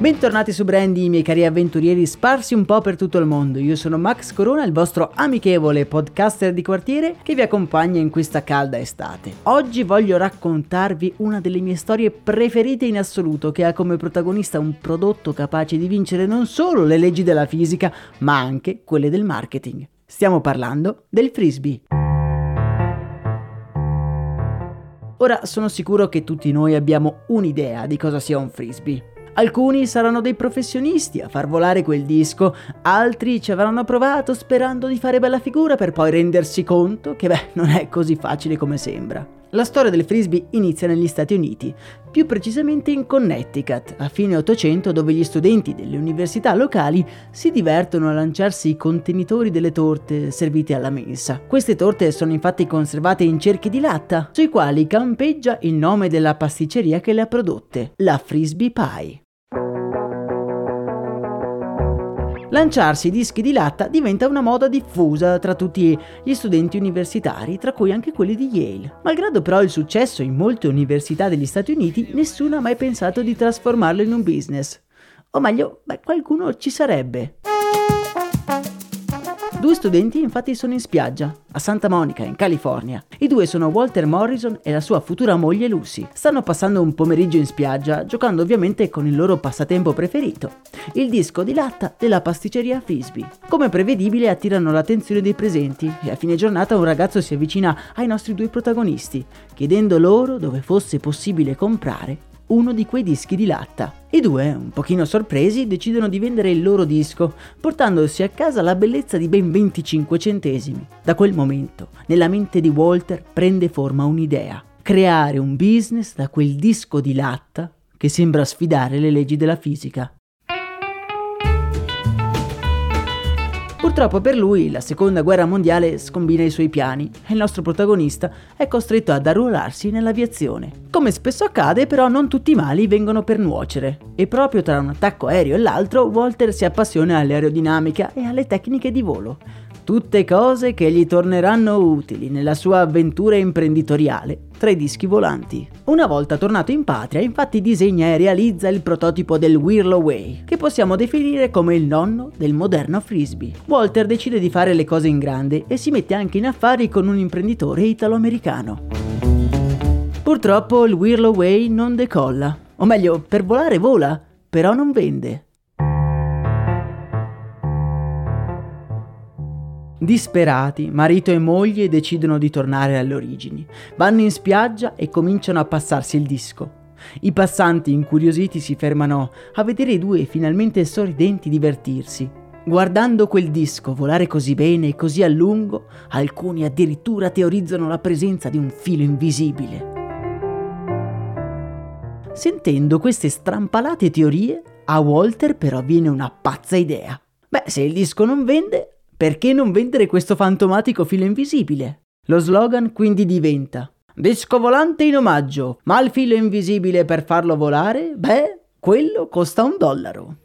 Bentornati su Brandy, miei cari avventurieri sparsi un po' per tutto il mondo. Io sono Max Corona, il vostro amichevole podcaster di quartiere che vi accompagna in questa calda estate. Oggi voglio raccontarvi una delle mie storie preferite in assoluto che ha come protagonista un prodotto capace di vincere non solo le leggi della fisica, ma anche quelle del marketing. Stiamo parlando del frisbee. Ora sono sicuro che tutti noi abbiamo un'idea di cosa sia un frisbee. Alcuni saranno dei professionisti a far volare quel disco, altri ci avranno provato sperando di fare bella figura per poi rendersi conto che beh, non è così facile come sembra. La storia del frisbee inizia negli Stati Uniti, più precisamente in Connecticut, a fine Ottocento dove gli studenti delle università locali si divertono a lanciarsi i contenitori delle torte servite alla mensa. Queste torte sono infatti conservate in cerchi di latta, sui quali campeggia il nome della pasticceria che le ha prodotte, la Frisbee Pie. Lanciarsi i dischi di latta diventa una moda diffusa tra tutti gli studenti universitari, tra cui anche quelli di Yale. Malgrado però il successo in molte università degli Stati Uniti, nessuno ha mai pensato di trasformarlo in un business. O meglio, beh, qualcuno ci sarebbe. Due studenti infatti sono in spiaggia, a Santa Monica, in California. I due sono Walter Morrison e la sua futura moglie Lucy. Stanno passando un pomeriggio in spiaggia, giocando ovviamente con il loro passatempo preferito, il disco di latta della pasticceria Frisbee. Come prevedibile attirano l'attenzione dei presenti e a fine giornata un ragazzo si avvicina ai nostri due protagonisti, chiedendo loro dove fosse possibile comprare uno di quei dischi di latta. I due, un pochino sorpresi, decidono di vendere il loro disco, portandosi a casa la bellezza di ben 25 centesimi. Da quel momento, nella mente di Walter prende forma un'idea. Creare un business da quel disco di latta che sembra sfidare le leggi della fisica. Purtroppo per lui la seconda guerra mondiale scombina i suoi piani e il nostro protagonista è costretto ad arruolarsi nell'aviazione. Come spesso accade però non tutti i mali vengono per nuocere e proprio tra un attacco aereo e l'altro Walter si appassiona all'aerodinamica e alle tecniche di volo tutte cose che gli torneranno utili nella sua avventura imprenditoriale tra i dischi volanti. Una volta tornato in patria, infatti disegna e realizza il prototipo del Whirlaway, che possiamo definire come il nonno del moderno frisbee. Walter decide di fare le cose in grande e si mette anche in affari con un imprenditore italo-americano. Purtroppo il Whirlaway non decolla, o meglio, per volare vola, però non vende. Disperati, marito e moglie decidono di tornare alle origini. Vanno in spiaggia e cominciano a passarsi il disco. I passanti incuriositi si fermano a vedere i due finalmente sorridenti divertirsi. Guardando quel disco volare così bene e così a lungo, alcuni addirittura teorizzano la presenza di un filo invisibile. Sentendo queste strampalate teorie, a Walter però viene una pazza idea. Beh, se il disco non vende, perché non vendere questo fantomatico filo invisibile? Lo slogan quindi diventa Disco volante in omaggio, ma il filo invisibile per farlo volare? Beh, quello costa un dollaro.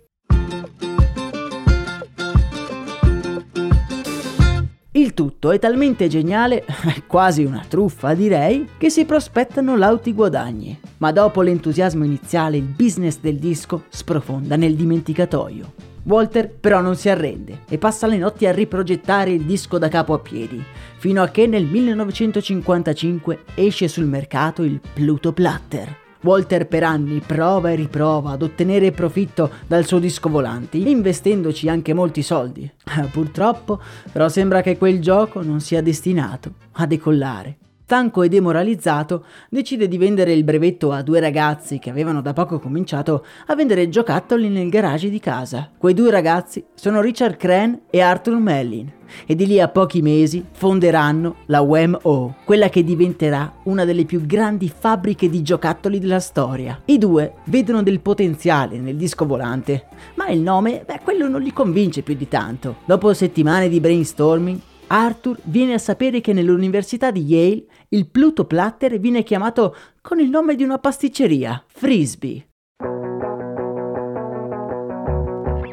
Il tutto è talmente geniale, quasi una truffa direi, che si prospettano lauti guadagni. Ma dopo l'entusiasmo iniziale il business del disco sprofonda nel dimenticatoio. Walter però non si arrende e passa le notti a riprogettare il disco da capo a piedi, fino a che nel 1955 esce sul mercato il Pluto Platter. Walter per anni prova e riprova ad ottenere profitto dal suo disco volante, investendoci anche molti soldi. Purtroppo, però sembra che quel gioco non sia destinato a decollare. Stanco e demoralizzato, decide di vendere il brevetto a due ragazzi che avevano da poco cominciato a vendere giocattoli nel garage di casa. Quei due ragazzi sono Richard Crane e Arthur Mellin e di lì a pochi mesi fonderanno la WMO, quella che diventerà una delle più grandi fabbriche di giocattoli della storia. I due vedono del potenziale nel disco volante, ma il nome, beh, quello non li convince più di tanto. Dopo settimane di brainstorming, Arthur viene a sapere che nell'università di Yale il Pluto Platter viene chiamato con il nome di una pasticceria, Frisbee.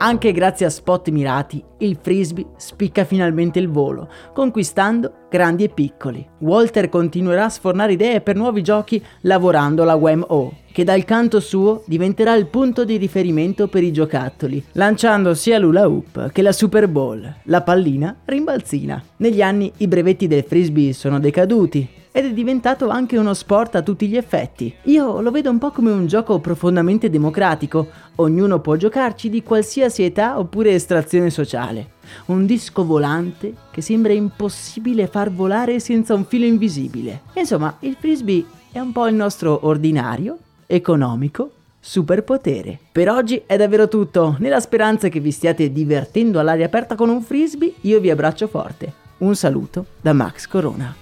Anche grazie a spot mirati, il frisbee spicca finalmente il volo, conquistando grandi e piccoli. Walter continuerà a sfornare idee per nuovi giochi lavorando alla WMO, che dal canto suo diventerà il punto di riferimento per i giocattoli, lanciando sia l'Ula Hoop che la Super Bowl, la pallina rimbalzina. Negli anni i brevetti del frisbee sono decaduti, ed è diventato anche uno sport a tutti gli effetti. Io lo vedo un po' come un gioco profondamente democratico, ognuno può giocarci di qualsiasi età oppure estrazione sociale. Un disco volante che sembra impossibile far volare senza un filo invisibile. Insomma, il frisbee è un po' il nostro ordinario, economico, superpotere. Per oggi è davvero tutto. Nella speranza che vi stiate divertendo all'aria aperta con un frisbee, io vi abbraccio forte. Un saluto da Max Corona.